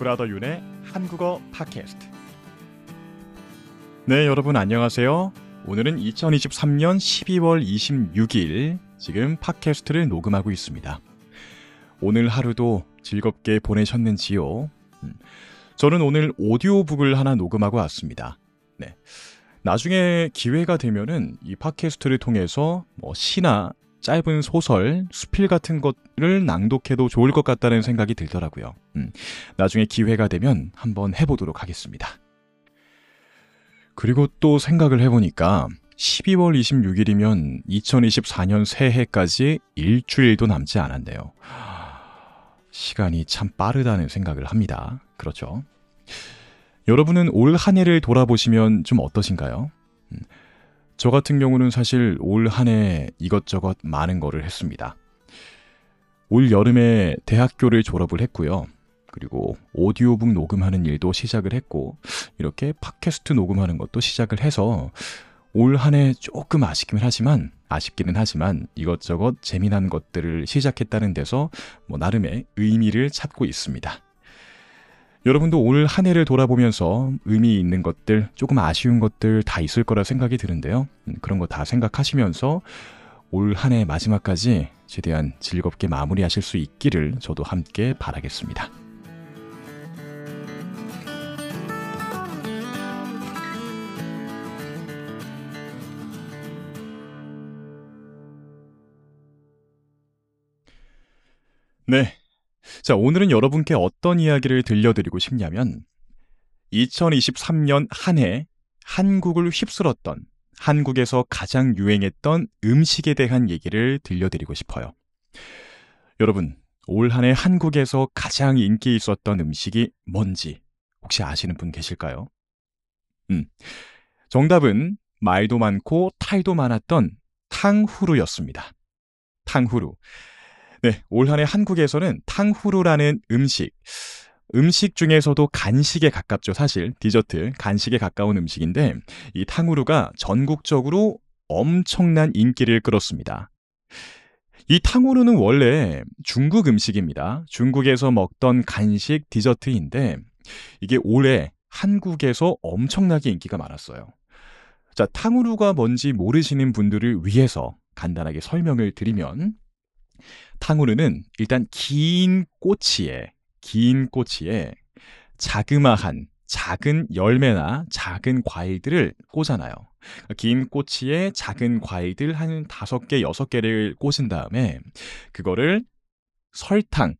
브라더 윤의 한국어 팟캐스트. 네, 여러분 안녕하세요. 오늘은 2023년 12월 26일 지금 팟캐스트를 녹음하고 있습니다. 오늘 하루도 즐겁게 보내셨는지요? 음, 저는 오늘 오디오북을 하나 녹음하고 왔습니다. 네. 나중에 기회가 되면은 이 팟캐스트를 통해서 뭐 시나 짧은 소설, 수필 같은 것을 낭독해도 좋을 것 같다는 생각이 들더라고요. 음, 나중에 기회가 되면 한번 해보도록 하겠습니다. 그리고 또 생각을 해보니까 12월 26일이면 2024년 새해까지 일주일도 남지 않았네요. 시간이 참 빠르다는 생각을 합니다. 그렇죠. 여러분은 올 한 해를 돌아보시면 좀 어떠신가요? 음, 저 같은 경우는 사실 올 한 해 이것저것 많은 거를 했습니다. 올 여름에 대학교를 졸업을 했고요. 그리고 오디오북 녹음하는 일도 시작을 했고, 이렇게 팟캐스트 녹음하는 것도 시작을 해서 올 한 해 조금 아쉽긴 하지만, 아쉽기는 하지만 이것저것 재미난 것들을 시작했다는 데서 뭐 나름의 의미를 찾고 있습니다. 여러분도 올 한 해를 돌아보면서 의미 있는 것들, 조금 아쉬운 것들 다 있을 거라 생각이 드는데요. 음, 그런 거 다 생각하시면서 올 한 해 마지막까지 최대한 즐겁게 마무리하실 수 있기를 저도 함께 바라겠습니다. 네, 자, 오늘은 여러분께 어떤 이야기를 들려드리고 싶냐면 2023년 한 해 한국을 휩쓸었던 한국에서 가장 유행했던 음식에 대한 얘기를 들려드리고 싶어요. 여러분, 올 한 해 한국에서 가장 인기 있었던 음식이 뭔지 혹시 아시는 분 계실까요? 음. 정답은 말도 많고 탈도 많았던 탕후루였습니다. 탕후루. 네, 올 한해 한국에서는 탕후루라는 음식, 음식 중에서도 간식에 가깝죠, 사실. 디저트, 간식에 가까운 음식인데, 이 탕후루가 전국적으로 엄청난 인기를 끌었습니다. 이 탕후루는 원래 중국 음식입니다. 중국에서 먹던 간식 디저트인데, 이게 올해 한국에서 엄청나게 인기가 많았어요. 자, 탕후루가 뭔지 모르시는 분들을 위해서 간단하게 설명을 드리면, 탕후루는 일단 긴 꼬치에 긴 꼬치에 자그마한 작은 열매나 작은 과일들을 꽂아놔요. 긴 꼬치에 작은 과일들 한 다섯 개, 여섯 개를 꽂은 다음에 그거를 설탕,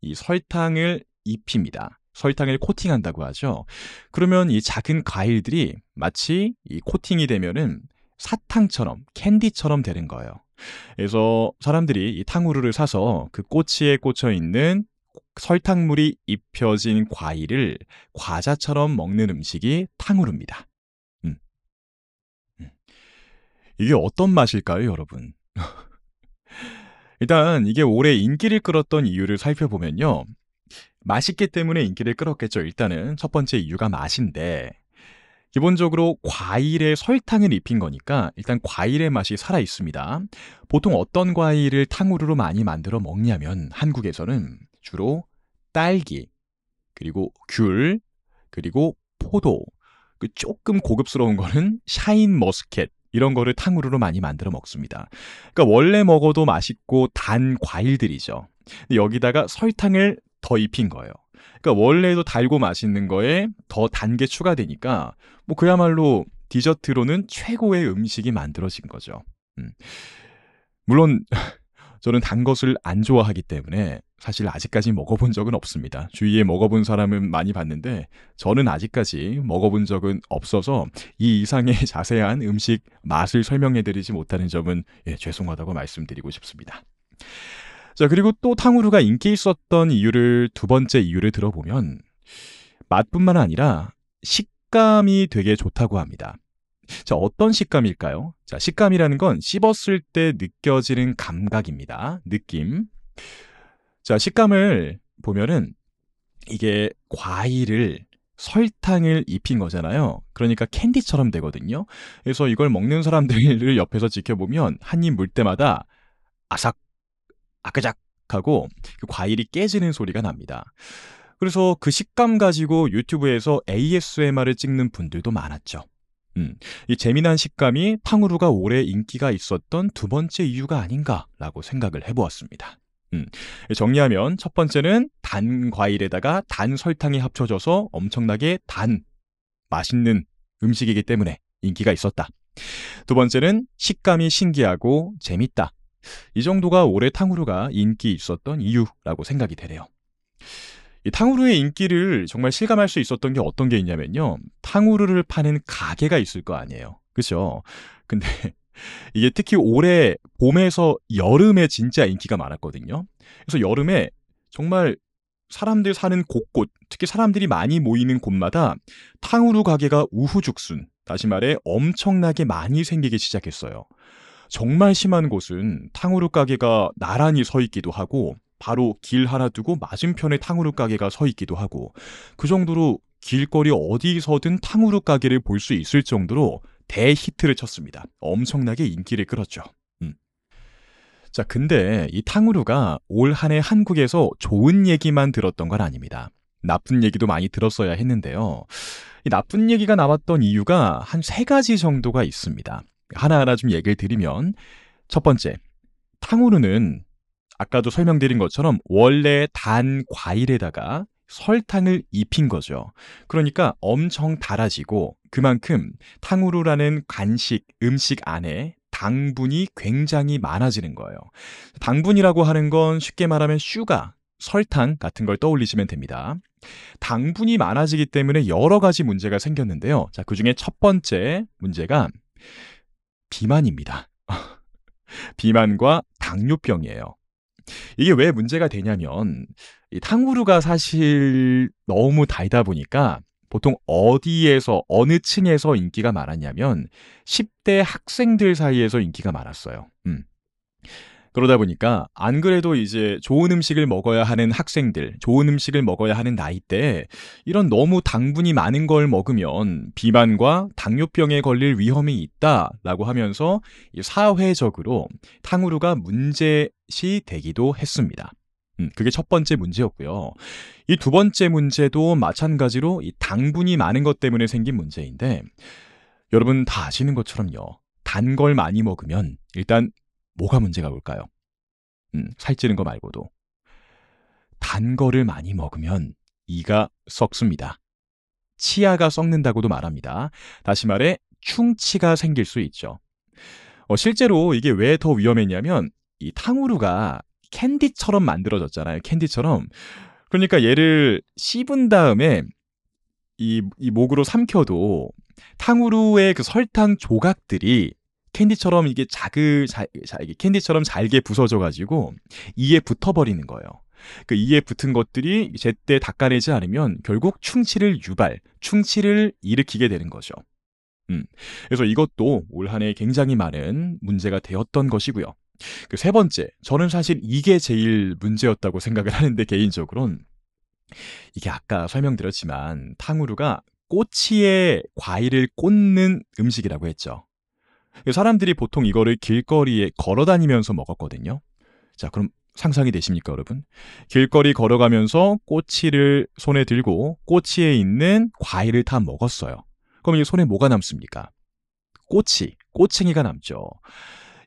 이 설탕을 입힙니다. 설탕을 코팅한다고 하죠. 그러면 이 작은 과일들이 마치 이 코팅이 되면은 사탕처럼 캔디처럼 되는 거예요. 그래서 사람들이 이 탕후루를 사서 그 꼬치에 꽂혀 있는 설탕물이 입혀진 과일을 과자처럼 먹는 음식이 탕후루입니다. 음. 음. 이게 어떤 맛일까요, 여러분? 일단 이게 올해 인기를 끌었던 이유를 살펴보면요. 맛있기 때문에 인기를 끌었겠죠. 일단은 첫 번째 이유가 맛인데 기본적으로 과일에 설탕을 입힌 거니까 일단 과일의 맛이 살아 있습니다. 보통 어떤 과일을 탕후루로 많이 만들어 먹냐면 한국에서는 주로 딸기, 그리고 귤, 그리고 포도, 그 조금 고급스러운 거는 샤인 머스켓 이런 거를 탕후루로 많이 만들어 먹습니다. 그러니까 원래 먹어도 맛있고 단 과일들이죠. 여기다가 설탕을 더 입힌 거예요. 그러니까 원래도 달고 맛있는 거에 더 단 게 추가되니까 뭐 그야말로 디저트로는 최고의 음식이 만들어진 거죠. 음. 물론 저는 단 것을 안 좋아하기 때문에 사실 아직까지 먹어본 적은 없습니다. 주위에 먹어본 사람은 많이 봤는데 저는 아직까지 먹어본 적은 없어서 이 이상의 자세한 음식 맛을 설명해드리지 못하는 점은 예, 죄송하다고 말씀드리고 싶습니다. 자, 그리고 또 탕후루가 인기 있었던 이유를 두 번째 이유를 들어보면 맛뿐만 아니라 식 감이 되게 좋다고 합니다. 자, 어떤 식감일까요? 자, 식감이라는 건 씹었을 때 느껴지는 감각입니다. 느낌. 자, 식감을 보면은 이게 과일을 설탕을 입힌 거잖아요. 그러니까 캔디처럼 되거든요. 그래서 이걸 먹는 사람들을 옆에서 지켜보면 한 입 물 때마다 아삭 아그작 하고 그 과일이 깨지는 소리가 납니다. 그래서 그 식감 가지고 유튜브에서 ASMR을 찍는 분들도 많았죠. 음, 이 재미난 식감이 탕후루가 오래 인기가 있었던 두 번째 이유가 아닌가라고 생각을 해보았습니다. 음, 정리하면 첫 번째는 단 과일에다가 단 설탕이 합쳐져서 엄청나게 단, 맛있는 음식이기 때문에 인기가 있었다. 두 번째는 식감이 신기하고 재밌다. 이 정도가 올해 탕후루가 인기 있었던 이유라고 생각이 되네요. 이 탕후루의 인기를 정말 실감할 수 있었던 게 어떤 게 있냐면요. 탕후루를 파는 가게가 있을 거 아니에요. 그죠? 근데 이게 특히 올해 봄에서 여름에 진짜 인기가 많았거든요. 그래서 여름에 정말 사람들 사는 곳곳, 특히 사람들이 많이 모이는 곳마다 탕후루 가게가 우후죽순, 다시 말해 엄청나게 많이 생기기 시작했어요. 정말 심한 곳은 탕후루 가게가 나란히 서 있기도 하고 바로 길 하나 두고 맞은편에 탕후루 가게가 서 있기도 하고 그 정도로 길거리 어디서든 탕후루 가게를 볼 수 있을 정도로 대히트를 쳤습니다. 엄청나게 인기를 끌었죠. 음. 자, 근데 이 탕후루가 올 한 해 한국에서 좋은 얘기만 들었던 건 아닙니다. 나쁜 얘기도 많이 들었어야 했는데요. 이 나쁜 얘기가 나왔던 이유가 한 세 가지 정도가 있습니다. 하나하나 좀 얘기를 드리면 첫 번째, 탕후루는 아까도 설명드린 것처럼 원래 단 과일에다가 설탕을 입힌 거죠. 그러니까 엄청 달아지고 그만큼 탕후루라는 간식, 음식 안에 당분이 굉장히 많아지는 거예요. 당분이라고 하는 건 쉽게 말하면 sugar, 설탕 같은 걸 떠올리시면 됩니다. 당분이 많아지기 때문에 여러 가지 문제가 생겼는데요. 자, 그 중에 첫 번째 문제가 비만입니다. 비만과 당뇨병이에요. 이게 왜 문제가 되냐면 이 탕후루가 사실 너무 달다 보니까 보통 어디에서 어느 층에서 인기가 많았냐면 10대 학생들 사이에서 인기가 많았어요. 음. 그러다 보니까 안 그래도 이제 좋은 음식을 먹어야 하는 학생들, 좋은 음식을 먹어야 하는 나이 때 이런 너무 당분이 많은 걸 먹으면 비만과 당뇨병에 걸릴 위험이 있다라고 하면서 사회적으로 탕후루가 문제시 되기도 했습니다. 음, 그게 첫 번째 문제였고요. 이 두 번째 문제도 마찬가지로 이 당분이 많은 것 때문에 생긴 문제인데 여러분 다 아시는 것처럼요. 단 걸 많이 먹으면 일단 뭐가 문제가 올까요? 음, 살찌는 거 말고도. 단 거를 많이 먹으면 이가 썩습니다. 치아가 썩는다고도 말합니다. 다시 말해 충치가 생길 수 있죠. 어, 실제로 이게 왜 더 위험했냐면 이 탕후루가 캔디처럼 만들어졌잖아요. 캔디처럼. 그러니까 얘를 씹은 다음에 이, 이 목으로 삼켜도 탕후루의 그 설탕 조각들이 캔디처럼 이게 자, 자 이게 캔디처럼 잘게 부서져 가지고 이에 붙어버리는 거예요. 그 이에 붙은 것들이 제때 닦아내지 않으면 결국 충치를 유발, 충치를 일으키게 되는 거죠. 음. 그래서 이것도 올 한 해 굉장히 많은 문제가 되었던 것이고요. 그 세 번째, 저는 사실 이게 제일 문제였다고 생각을 하는데 개인적으로는 이게 아까 설명드렸지만 탕후루가 꼬치에 과일을 꽂는 음식이라고 했죠. 사람들이 보통 이거를 길거리에 걸어 다니면서 먹었거든요. 자, 그럼 상상이 되십니까, 여러분? 길거리 걸어가면서 꼬치를 손에 들고 꼬치에 있는 과일을 다 먹었어요. 그럼 이 손에 뭐가 남습니까? 꼬치, 꼬챙이가 남죠.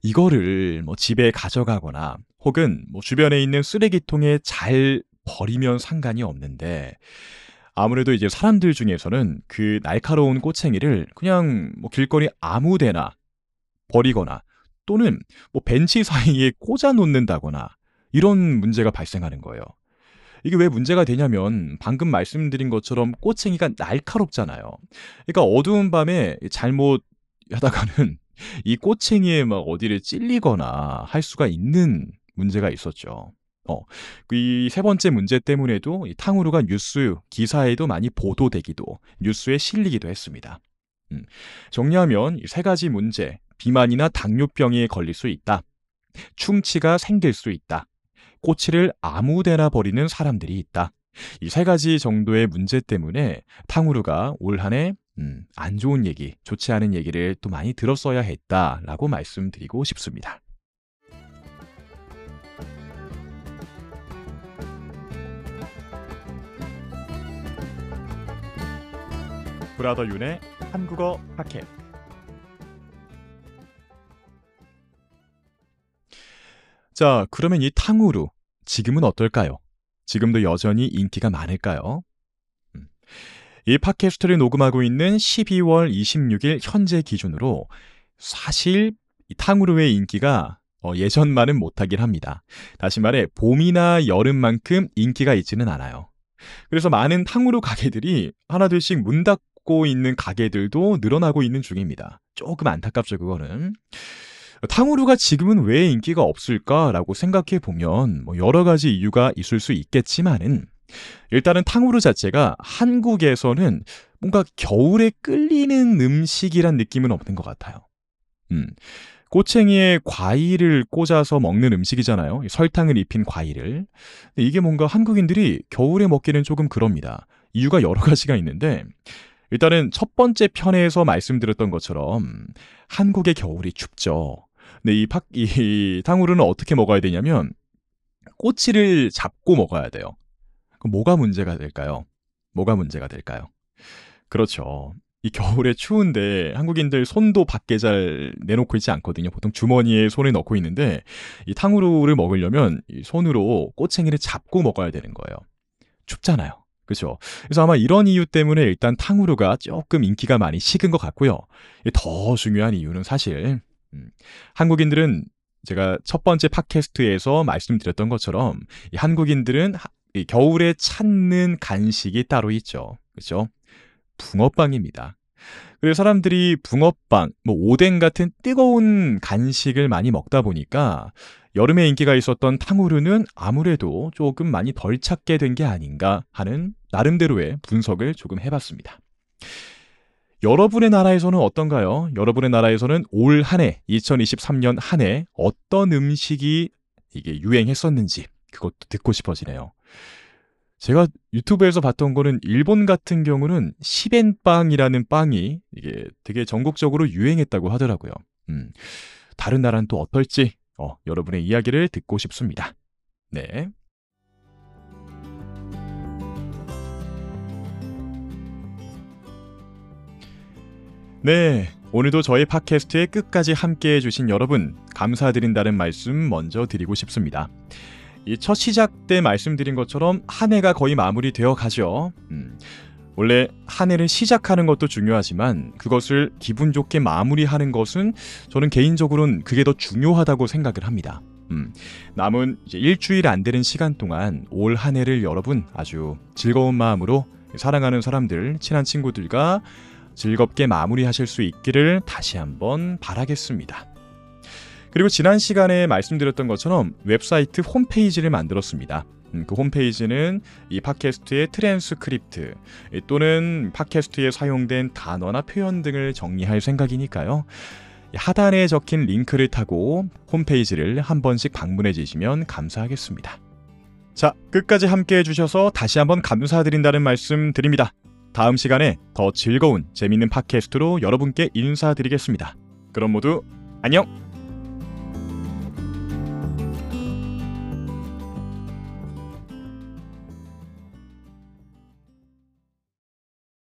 이거를 뭐 집에 가져가거나 혹은 뭐 주변에 있는 쓰레기통에 잘 버리면 상관이 없는데 아무래도 이제 사람들 중에서는 그 날카로운 꼬챙이를 그냥 뭐 길거리 아무데나 버리거나 또는 뭐 벤치 사이에 꽂아 놓는다거나 이런 문제가 발생하는 거예요. 이게 왜 문제가 되냐면 방금 말씀드린 것처럼 꼬챙이가 날카롭잖아요. 그러니까 어두운 밤에 잘못 하다가는 이 꼬챙이에 막 어디를 찔리거나 할 수가 있는 문제가 있었죠. 어, 그 이세 번째 문제 때문에도 이 탕후루가 뉴스 기사에도 많이 보도되기도 뉴스에 실리기도 했습니다. 음, 정리하면 이 세 가지 문제 비만이나 당뇨병에 걸릴 수 있다. 충치가 생길 수 있다. 꼬치를 아무데나 버리는 사람들이 있다. 이 세 가지 정도의 문제 때문에 탕후루가 올 한해 음, 안 좋은 얘기, 좋지 않은 얘기를 또 많이 들었어야 했다라고 말씀드리고 싶습니다. 브라더 윤의 한국어 팟캐 자, 그러면 이 탕후루 지금은 어떨까요? 지금도 여전히 인기가 많을까요? 음. 이 팟캐스트를 녹음하고 있는 12월 26일 현재 기준으로 사실 이 탕후루의 인기가 어, 예전만은 못하긴 합니다. 다시 말해 봄이나 여름만큼 인기가 있지는 않아요. 그래서 많은 탕후루 가게들이 하나둘씩 문 닫고 있는 가게들도 늘어나고 있는 중입니다. 조금 안타깝죠, 그거는. 탕후루가 지금은 왜 인기가 없을까라고 생각해 보면 뭐 여러 가지 이유가 있을 수 있겠지만은 일단은 탕후루 자체가 한국에서는 뭔가 겨울에 끌리는 음식이란 느낌은 없는 것 같아요. 음. 꼬챙이에 과일을 꽂아서 먹는 음식이잖아요. 설탕을 입힌 과일을. 이게 뭔가 한국인들이 겨울에 먹기는 조금 그럽니다. 이유가 여러 가지가 있는데 일단은 첫 번째 편에서 말씀드렸던 것처럼 한국의 겨울이 춥죠. 근데 이, 팍, 이 탕후루는 어떻게 먹어야 되냐면 꼬치를 잡고 먹어야 돼요. 그럼 뭐가 문제가 될까요? 뭐가 문제가 될까요? 그렇죠. 이 겨울에 추운데 한국인들 손도 밖에 잘 내놓고 있지 않거든요. 보통 주머니에 손을 넣고 있는데 이 탕후루를 먹으려면 이 손으로 꼬챙이를 잡고 먹어야 되는 거예요. 춥잖아요. 그렇죠. 그래서 아마 이런 이유 때문에 일단 탕후루가 조금 인기가 많이 식은 것 같고요. 더 중요한 이유는 사실 음, 한국인들은 제가 첫 번째 팟캐스트에서 말씀드렸던 것처럼 이 한국인들은 겨울에 찾는 간식이 따로 있죠. 그렇죠? 붕어빵입니다. 그래서 사람들이 붕어빵, 뭐 오뎅 같은 뜨거운 간식을 많이 먹다 보니까 여름에 인기가 있었던 탕후루는 아무래도 조금 많이 덜 찾게 된 게 아닌가 하는 나름대로의 분석을 조금 해봤습니다. 여러분의 나라에서는 어떤가요? 여러분의 나라에서는 올 한 해, 2023년 한 해 어떤 음식이 이게 유행했었는지 그것도 듣고 싶어지네요. 제가 유튜브에서 봤던 거는 일본 같은 경우는 시벤빵이라는 빵이 이게 되게 전국적으로 유행했다고 하더라고요. 음, 다른 나라는 또 어떨지 어, 여러분의 이야기를 듣고 싶습니다. 네. 네. 오늘도 저희 팟캐스트에 끝까지 함께 해 주신 여러분, 감사드린다는 말씀 먼저 드리고 싶습니다. 이 첫 시작 때 말씀드린 것처럼 한 해가 거의 마무리되어 가죠. 음, 원래 한 해를 시작하는 것도 중요하지만 그것을 기분 좋게 마무리하는 것은 저는 개인적으로는 그게 더 중요하다고 생각을 합니다. 음, 남은 이제 일주일 안 되는 시간 동안 올 한 해를 여러분 아주 즐거운 마음으로 사랑하는 사람들, 친한 친구들과 즐겁게 마무리하실 수 있기를 다시 한번 바라겠습니다. 그리고 지난 시간에 말씀드렸던 것처럼 웹사이트 홈페이지를 만들었습니다. 음, 그 홈페이지는 이 팟캐스트의 트랜스크립트 또는 팟캐스트에 사용된 단어나 표현 등을 정리할 생각이니까요. 하단에 적힌 링크를 타고 홈페이지를 한 번씩 방문해 주시면 감사하겠습니다. 자, 끝까지 함께 해주셔서 다시 한번 감사드린다는 말씀 드립니다. 다음 시간에 더 즐거운 재밌는 팟캐스트로 여러분께 인사드리겠습니다. 그럼 모두 안녕!